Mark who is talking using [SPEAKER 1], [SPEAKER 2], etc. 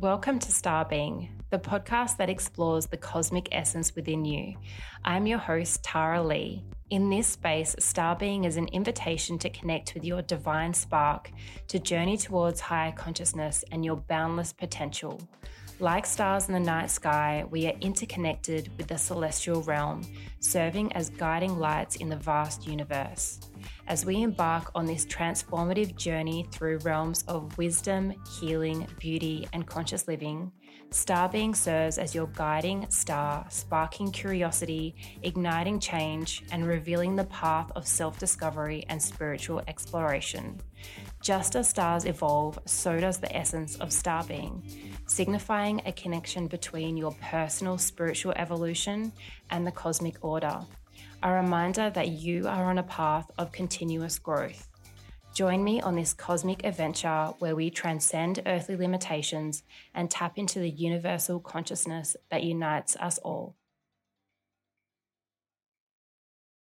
[SPEAKER 1] Welcome to StarBeing, the podcast that explores the cosmic essence within you. I'm your host, Tarra Lee. In this space, StarBeing is an invitation to connect with your divine spark, to journey towards higher consciousness and your boundless potential. Like stars in the night sky, we are interconnected with the celestial realm, serving as guiding lights in the vast universe. As we embark on this transformative journey through realms of wisdom, healing, beauty, and conscious living, StarBeing serves as your guiding star, sparking curiosity, igniting change, and revealing the path of self discovery and spiritual exploration. Just as stars evolve, so does the essence of star being, signifying a connection between your personal spiritual evolution and the cosmic order. A reminder that you are on a path of continuous growth. Join me on this cosmic adventure where we transcend earthly limitations and tap into the universal consciousness that unites us all.